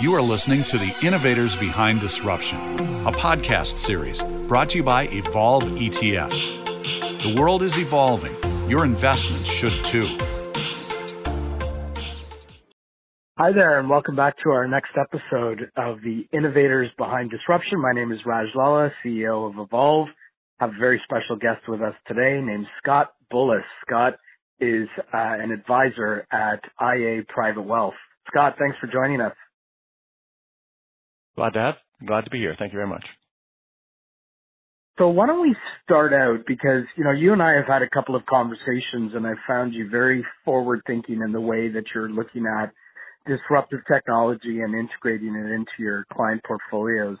You are listening to the Innovators Behind Disruption, a podcast series brought to you by Evolve ETFs. The world is evolving. Your investments should too. Hi there, and welcome back to our next episode of the Innovators Behind Disruption. My name is Raj Lala, CEO of Evolve. I have a very special guest with us today named Scott Bullis. Scott is uh, an advisor at IA Private Wealth. Scott, thanks for joining us. Glad to have, glad to be here. Thank you very much. So why don't we start out because, you know, you and I have had a couple of conversations and I found you very forward thinking in the way that you're looking at disruptive technology and integrating it into your client portfolios.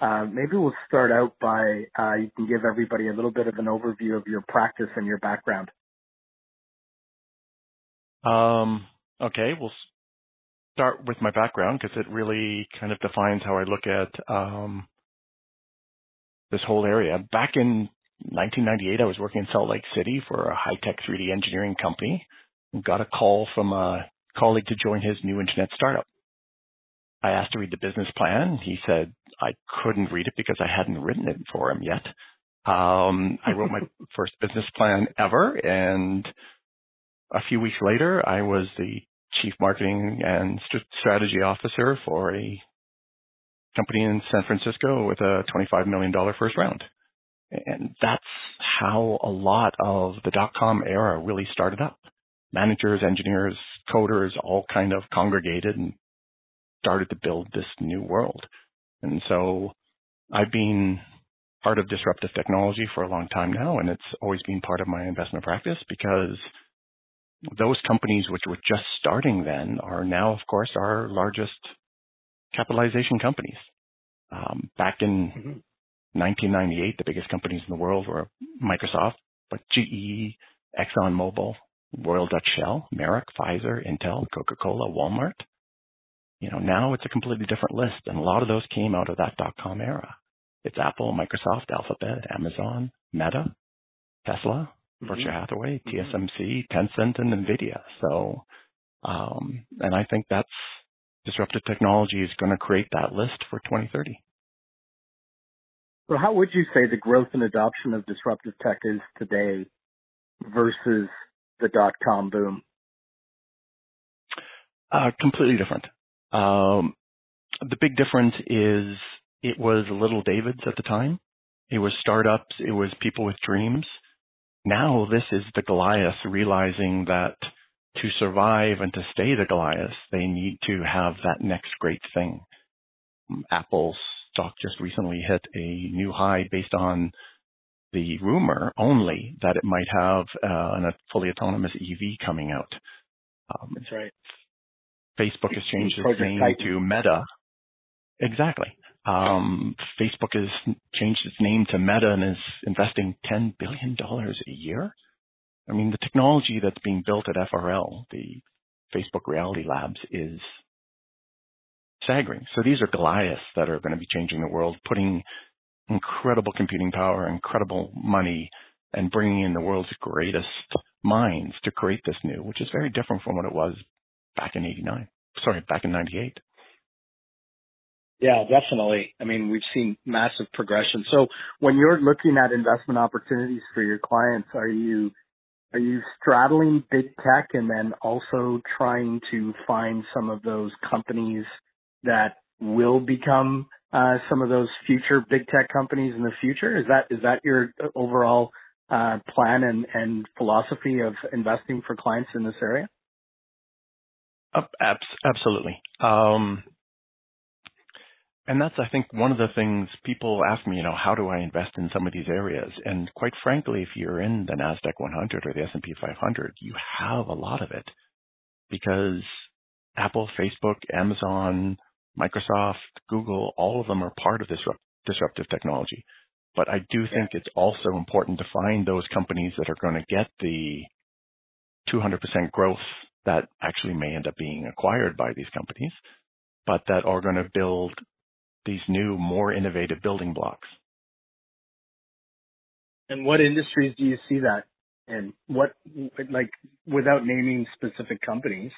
Uh, maybe we'll start out by uh, you can give everybody a little bit of an overview of your practice and your background. Um, okay, we'll start with my background because it really kind of defines how I look at um, this whole area. Back in 1998, I was working in Salt Lake City for a high-tech 3D engineering company. And got a call from a colleague to join his new internet startup. I asked to read the business plan. He said I couldn't read it because I hadn't written it for him yet. Um, I wrote my first business plan ever, and a few weeks later, I was the chief marketing and strategy officer for a company in San Francisco with a $25 million first round. And that's how a lot of the dot com era really started up. Managers, engineers, coders all kind of congregated and started to build this new world. And so I've been part of disruptive technology for a long time now, and it's always been part of my investment practice because those companies which were just starting then are now, of course, our largest capitalization companies. Um, back in mm-hmm. 1998, the biggest companies in the world were Microsoft, but GE, ExxonMobil, Royal Dutch Shell, Merck, Pfizer, Intel, Coca-Cola, Walmart. You know, now it's a completely different list, and a lot of those came out of that dot-com era. It's Apple, Microsoft, Alphabet, Amazon, Meta, Tesla, Berkshire mm-hmm. Hathaway, mm-hmm. TSMC, Tencent, and NVIDIA. So, um, and I think that's disruptive technology is going to create that list for 2030. So how would you say the growth and adoption of disruptive tech is today versus the dot com boom? Uh, completely different. Um, the big difference is it was little Davids at the time. It was startups. It was people with dreams. Now this is the Goliath realizing that to survive and to stay the Goliath, they need to have that next great thing. Apple's stock just recently hit a new high based on the rumor only that it might have uh, a fully autonomous EV coming out. Um, That's right. Facebook has changed its name to Meta. Exactly. Um, Facebook has changed its name to Meta and is investing $10 billion a year. I mean, the technology that's being built at FRL, the Facebook Reality Labs, is staggering. So these are Goliaths that are going to be changing the world, putting incredible computing power, incredible money, and bringing in the world's greatest minds to create this new, which is very different from what it was back in 89. Sorry, back in 98. Yeah, definitely. I mean, we've seen massive progression. So when you're looking at investment opportunities for your clients, are you are you straddling big tech and then also trying to find some of those companies that will become uh, some of those future big tech companies in the future? Is that is that your overall uh, plan and, and philosophy of investing for clients in this area? Uh, absolutely. Um, and that's, I think, one of the things people ask me, you know, how do I invest in some of these areas? And quite frankly, if you're in the NASDAQ 100 or the S&P 500, you have a lot of it because Apple, Facebook, Amazon, Microsoft, Google, all of them are part of this disruptive technology. But I do think yeah. it's also important to find those companies that are going to get the 200% growth that actually may end up being acquired by these companies, but that are going to build these new, more innovative building blocks. And what industries do you see that in? What, like, without naming specific companies,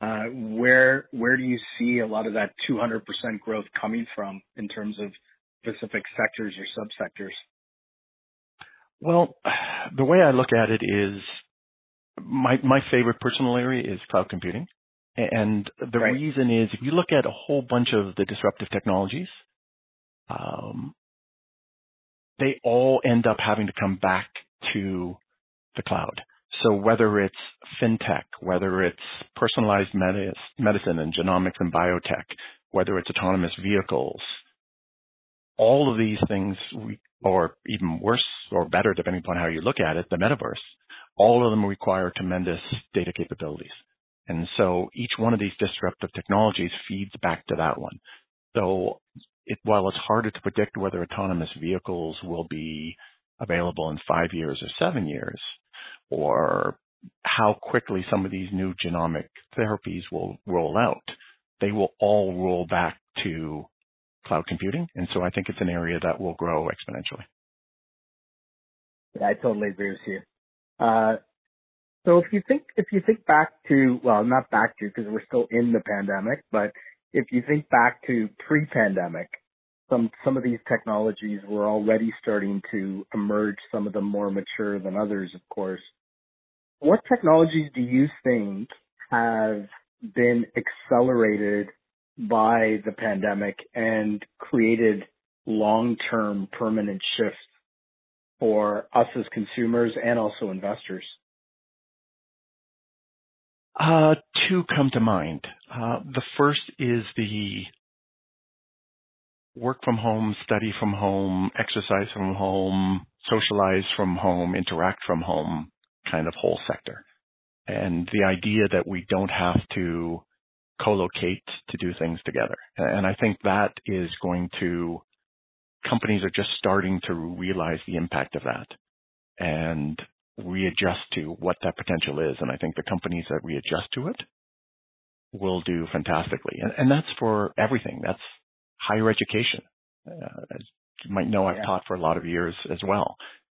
uh, where where do you see a lot of that 200% growth coming from in terms of specific sectors or subsectors? Well, the way I look at it is my my favorite personal area is cloud computing. And the right. reason is if you look at a whole bunch of the disruptive technologies, um, they all end up having to come back to the cloud. So whether it's fintech, whether it's personalized medicine and genomics and biotech, whether it's autonomous vehicles, all of these things, or even worse or better, depending upon how you look at it, the metaverse, all of them require tremendous data capabilities. And so each one of these disruptive technologies feeds back to that one. So it, while it's harder to predict whether autonomous vehicles will be available in five years or seven years, or how quickly some of these new genomic therapies will roll out, they will all roll back to cloud computing. And so I think it's an area that will grow exponentially. Yeah, I totally agree with you. Uh, so if you think if you think back to well, not back to because we're still in the pandemic, but if you think back to pre-pandemic, some some of these technologies were already starting to emerge. Some of them more mature than others, of course. What technologies do you think have been accelerated by the pandemic and created long-term permanent shifts for us as consumers and also investors? Uh, two come to mind. Uh, the first is the work from home, study from home, exercise from home, socialize from home, interact from home kind of whole sector. And the idea that we don't have to co-locate to do things together. And I think that is going to, companies are just starting to realize the impact of that. And readjust to what that potential is. And I think the companies that readjust to it will do fantastically. And, and that's for everything. That's higher education. Uh, as you might know, I've yeah. taught for a lot of years as well.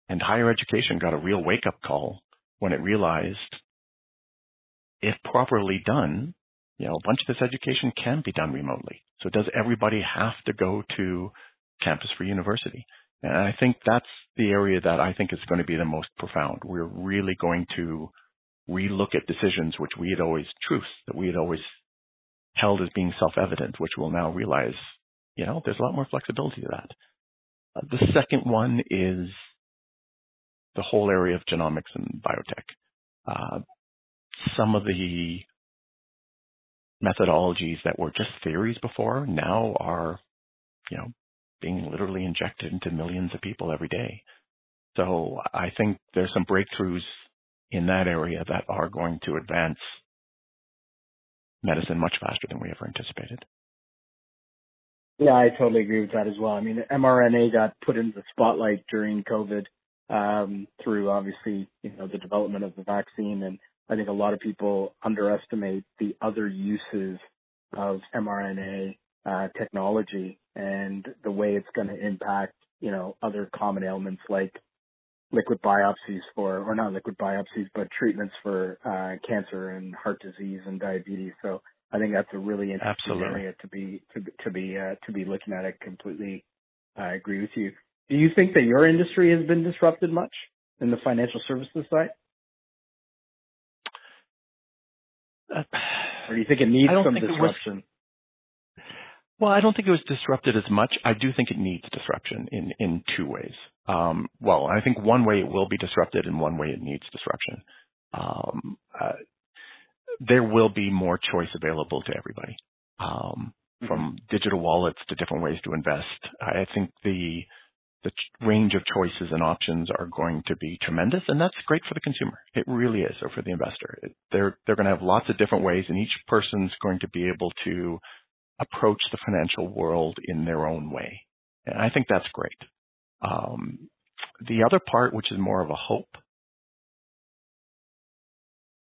And higher education got a real wake up call when it realized if properly done, you know, a bunch of this education can be done remotely. So does everybody have to go to campus for university? And I think that's the area that I think is going to be the most profound. We're really going to relook at decisions which we had always truths that we had always held as being self-evident, which we'll now realize, you know, there's a lot more flexibility to that. Uh, the second one is the whole area of genomics and biotech. Uh, some of the methodologies that were just theories before now are, you know, being literally injected into millions of people every day. So I think there's some breakthroughs in that area that are going to advance medicine much faster than we ever anticipated. Yeah, I totally agree with that as well. I mean, mRNA got put into the spotlight during COVID um, through obviously, you know, the development of the vaccine, and I think a lot of people underestimate the other uses of mRNA uh, technology and the way it's going to impact, you know, other common ailments like liquid biopsies for, or not liquid biopsies, but treatments for uh, cancer and heart disease and diabetes. So I think that's a really interesting Absolutely. area to be to, to be uh, to be looking at. I completely uh, agree with you. Do you think that your industry has been disrupted much in the financial services side? Uh, or do you think it needs some disruption? Well, I don't think it was disrupted as much. I do think it needs disruption in, in two ways. Um, well, I think one way it will be disrupted and one way it needs disruption. Um, uh, there will be more choice available to everybody, um, mm-hmm. from digital wallets to different ways to invest. I think the the range of choices and options are going to be tremendous, and that's great for the consumer. It really is, or for the investor. It, they're they're going to have lots of different ways, and each person's going to be able to approach the financial world in their own way. And I think that's great. Um, the other part, which is more of a hope,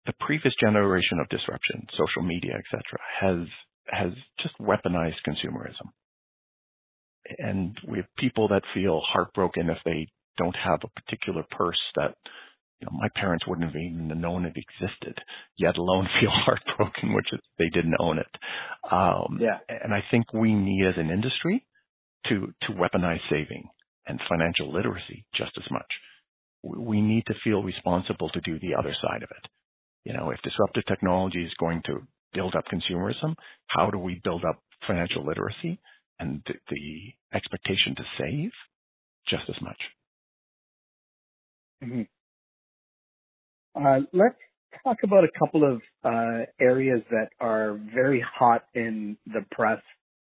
the previous generation of disruption, social media, etc., has has just weaponized consumerism. And we have people that feel heartbroken if they don't have a particular purse that you know, my parents wouldn't have even known it existed, yet alone feel heartbroken, which is they didn't own it. Um, yeah. And I think we need as an industry to, to weaponize saving and financial literacy just as much. We need to feel responsible to do the other side of it. You know, if disruptive technology is going to build up consumerism, how do we build up financial literacy and the, the expectation to save just as much? Mm-hmm. Uh, let's talk about a couple of uh, areas that are very hot in the press,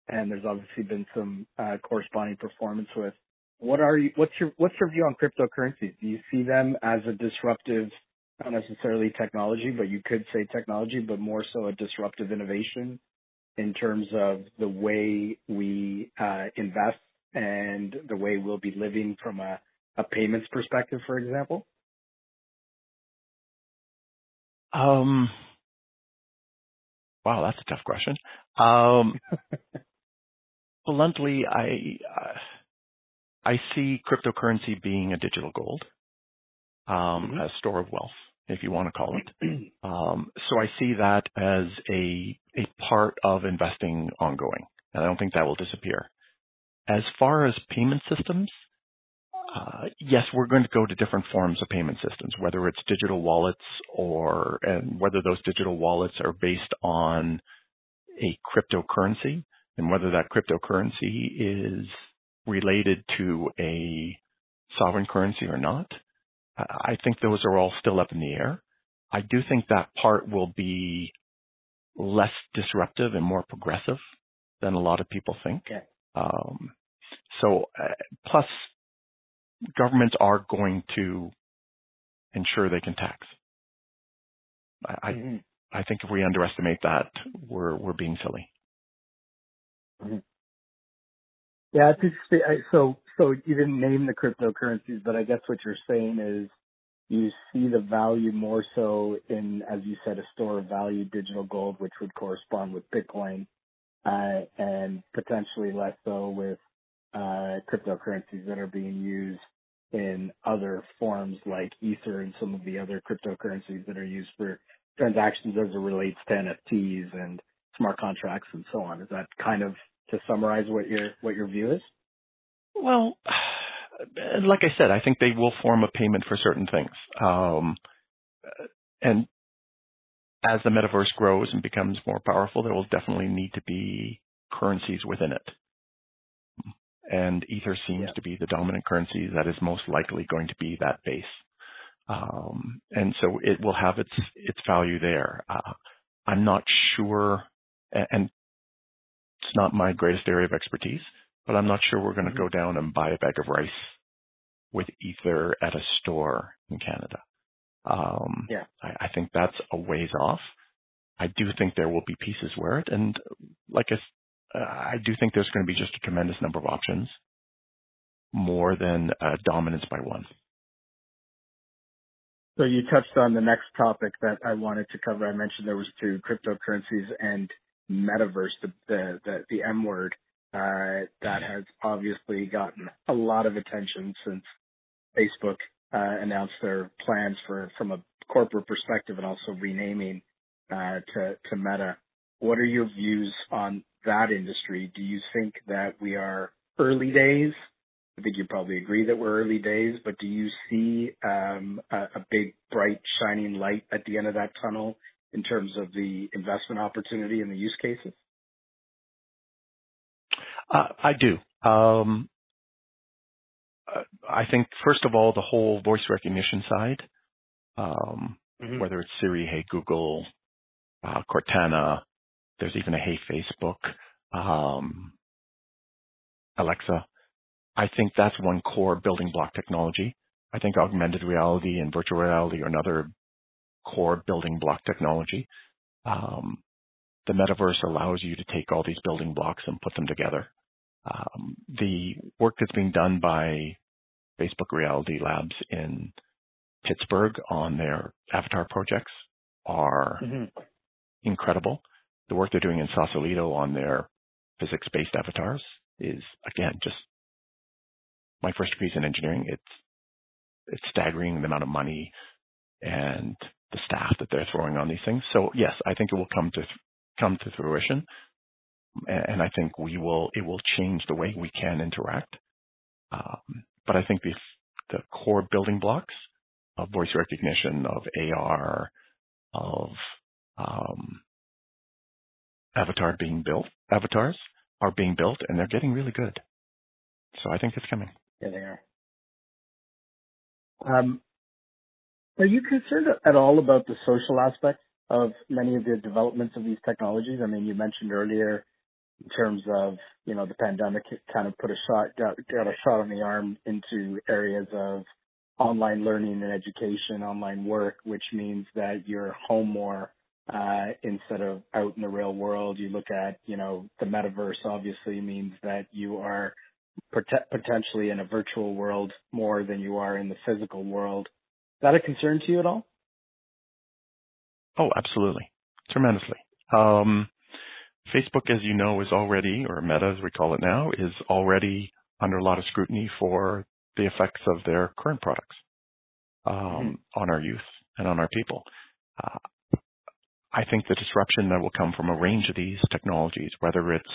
and there's obviously been some uh, corresponding performance with. What are you? What's your What's your view on cryptocurrencies? Do you see them as a disruptive, not necessarily technology, but you could say technology, but more so a disruptive innovation in terms of the way we uh, invest and the way we'll be living from a, a payments perspective, for example? Um, wow, that's a tough question. Um, bluntly, I uh, I see cryptocurrency being a digital gold, um, mm-hmm. a store of wealth, if you want to call it. Um, so I see that as a a part of investing ongoing, and I don't think that will disappear. As far as payment systems, uh, yes, we're going to go to different forms of payment systems, whether it's digital wallets or and whether those digital wallets are based on a cryptocurrency and whether that cryptocurrency is related to a sovereign currency or not. I think those are all still up in the air. I do think that part will be less disruptive and more progressive than a lot of people think. Okay. Um, so, uh, plus governments are going to ensure they can tax. I, mm-hmm. I think if we underestimate that, we're we're being silly. Mm-hmm. Yeah, it's interesting. So so you didn't name the cryptocurrencies, but I guess what you're saying is you see the value more so in, as you said, a store of value digital gold, which would correspond with Bitcoin, uh, and potentially less so with uh, cryptocurrencies that are being used in other forms like Ether and some of the other cryptocurrencies that are used for transactions as it relates to NFTs and smart contracts and so on. Is that kind of to summarize what your what your view is? Well, like I said, I think they will form a payment for certain things. Um, and as the metaverse grows and becomes more powerful, there will definitely need to be currencies within it and Ether seems yeah. to be the dominant currency that is most likely going to be that base. Um, and so it will have its its value there. Uh, I'm not sure, and it's not my greatest area of expertise, but I'm not sure we're going to mm-hmm. go down and buy a bag of rice with Ether at a store in Canada. Um, yeah. I, I think that's a ways off. I do think there will be pieces where it, and like I I do think there's going to be just a tremendous number of options, more than uh, dominance by one. So you touched on the next topic that I wanted to cover. I mentioned there was two cryptocurrencies and metaverse, the the the, the M word, uh, that has obviously gotten a lot of attention since Facebook uh, announced their plans for from a corporate perspective and also renaming uh, to to Meta. What are your views on that industry, do you think that we are early days? I think you probably agree that we're early days, but do you see um, a, big, bright, shining light at the end of that tunnel in terms of the investment opportunity and the use cases? Uh, I do. Um, I think, first of all, the whole voice recognition side, um, mm-hmm. whether it's Siri, Hey Google, uh, Cortana, there's even a Hey Facebook, um, Alexa. I think that's one core building block technology. I think augmented reality and virtual reality are another core building block technology. Um, the metaverse allows you to take all these building blocks and put them together. Um, the work that's being done by Facebook Reality Labs in Pittsburgh on their avatar projects are mm-hmm. incredible the work they're doing in Sausalito on their physics-based avatars is, again, just my first degree in engineering. It's it's staggering the amount of money and the staff that they're throwing on these things. So yes, I think it will come to come to fruition, and I think we will it will change the way we can interact. Um, but I think the the core building blocks of voice recognition, of AR, of um, avatar being built, avatars are being built, and they're getting really good. So I think it's coming. Yeah, they are. Um, are you concerned at all about the social aspect of many of the developments of these technologies? I mean, you mentioned earlier in terms of, you know, the pandemic kind of put a shot, got, got a shot on the arm into areas of online learning and education, online work, which means that you're home more instead of out in the real world. You look at, you know, the metaverse obviously means that you are pot- potentially in a virtual world more than you are in the physical world. Is that a concern to you at all? Oh, absolutely. Tremendously. Um, Facebook, as you know, is already, or Meta as we call it now, is already under a lot of scrutiny for the effects of their current products um, mm-hmm. on our youth and on our people. Uh, I think the disruption that will come from a range of these technologies, whether it's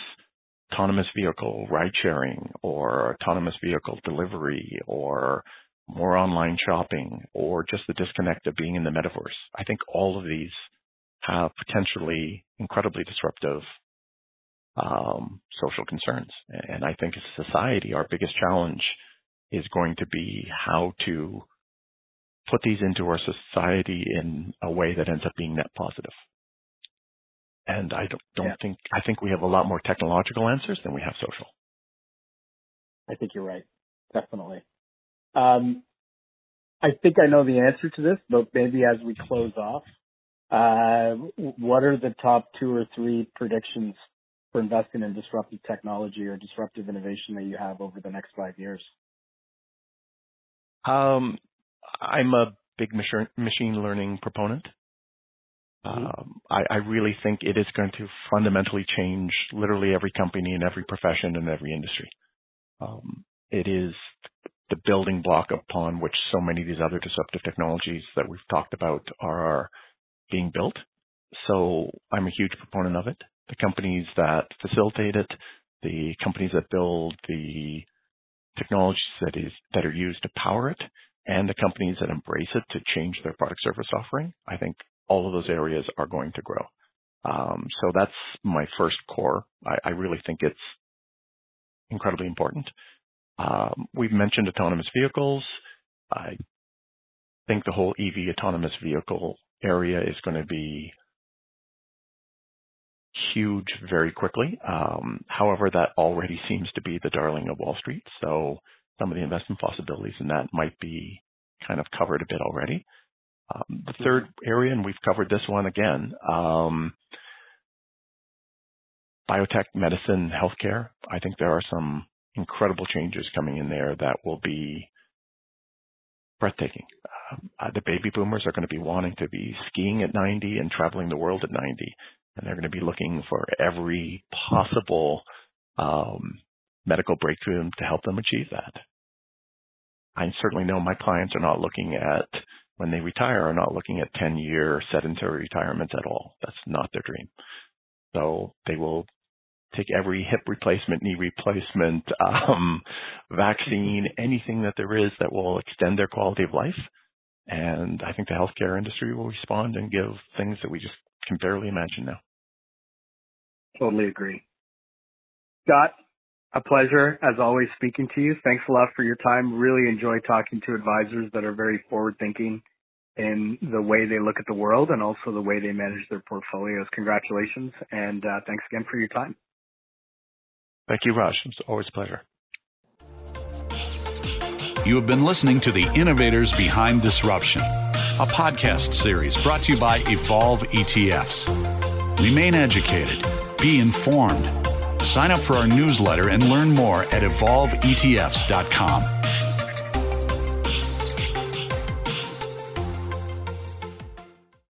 autonomous vehicle ride sharing or autonomous vehicle delivery or more online shopping or just the disconnect of being in the metaverse. I think all of these have potentially incredibly disruptive um, social concerns. And I think as a society, our biggest challenge is going to be how to put these into our society in a way that ends up being net positive. And I don't, don't yeah. think, I think we have a lot more technological answers than we have social. I think you're right. Definitely. Um, I think I know the answer to this, but maybe as we close off, uh, what are the top two or three predictions for investing in disruptive technology or disruptive innovation that you have over the next five years? Um, I'm a big machine learning proponent. Mm-hmm. Um, I, I, really think it is going to fundamentally change literally every company and every profession and every industry. Um, it is the building block upon which so many of these other disruptive technologies that we've talked about are being built. So I'm a huge proponent of it. The companies that facilitate it, the companies that build the technologies that is that are used to power it, and the companies that embrace it to change their product service offering, I think all of those areas are going to grow. Um, so that's my first core. I, I, really think it's incredibly important. Um, we've mentioned autonomous vehicles. I think the whole EV autonomous vehicle area is going to be huge very quickly. Um, however, that already seems to be the darling of Wall Street. So some of the investment possibilities and that might be kind of covered a bit already. Um, the third area, and we've covered this one again, um, biotech, medicine, healthcare. I think there are some incredible changes coming in there that will be breathtaking. Uh, the baby boomers are going to be wanting to be skiing at 90 and traveling the world at 90, and they're going to be looking for every possible um, medical breakthrough to help them achieve that. I certainly know my clients are not looking at when they retire are not looking at 10 year sedentary retirements at all. That's not their dream. So they will take every hip replacement, knee replacement, um, vaccine, anything that there is that will extend their quality of life. And I think the healthcare industry will respond and give things that we just can barely imagine now. Totally agree. Scott, a pleasure as always speaking to you. Thanks a lot for your time. Really enjoy talking to advisors that are very forward thinking in the way they look at the world and also the way they manage their portfolios. Congratulations and uh, thanks again for your time. Thank you, Raj. It's always a pleasure. You have been listening to The Innovators Behind Disruption, a podcast series brought to you by Evolve ETFs. Remain educated, be informed Sign up for our newsletter and learn more at evolveetfs.com.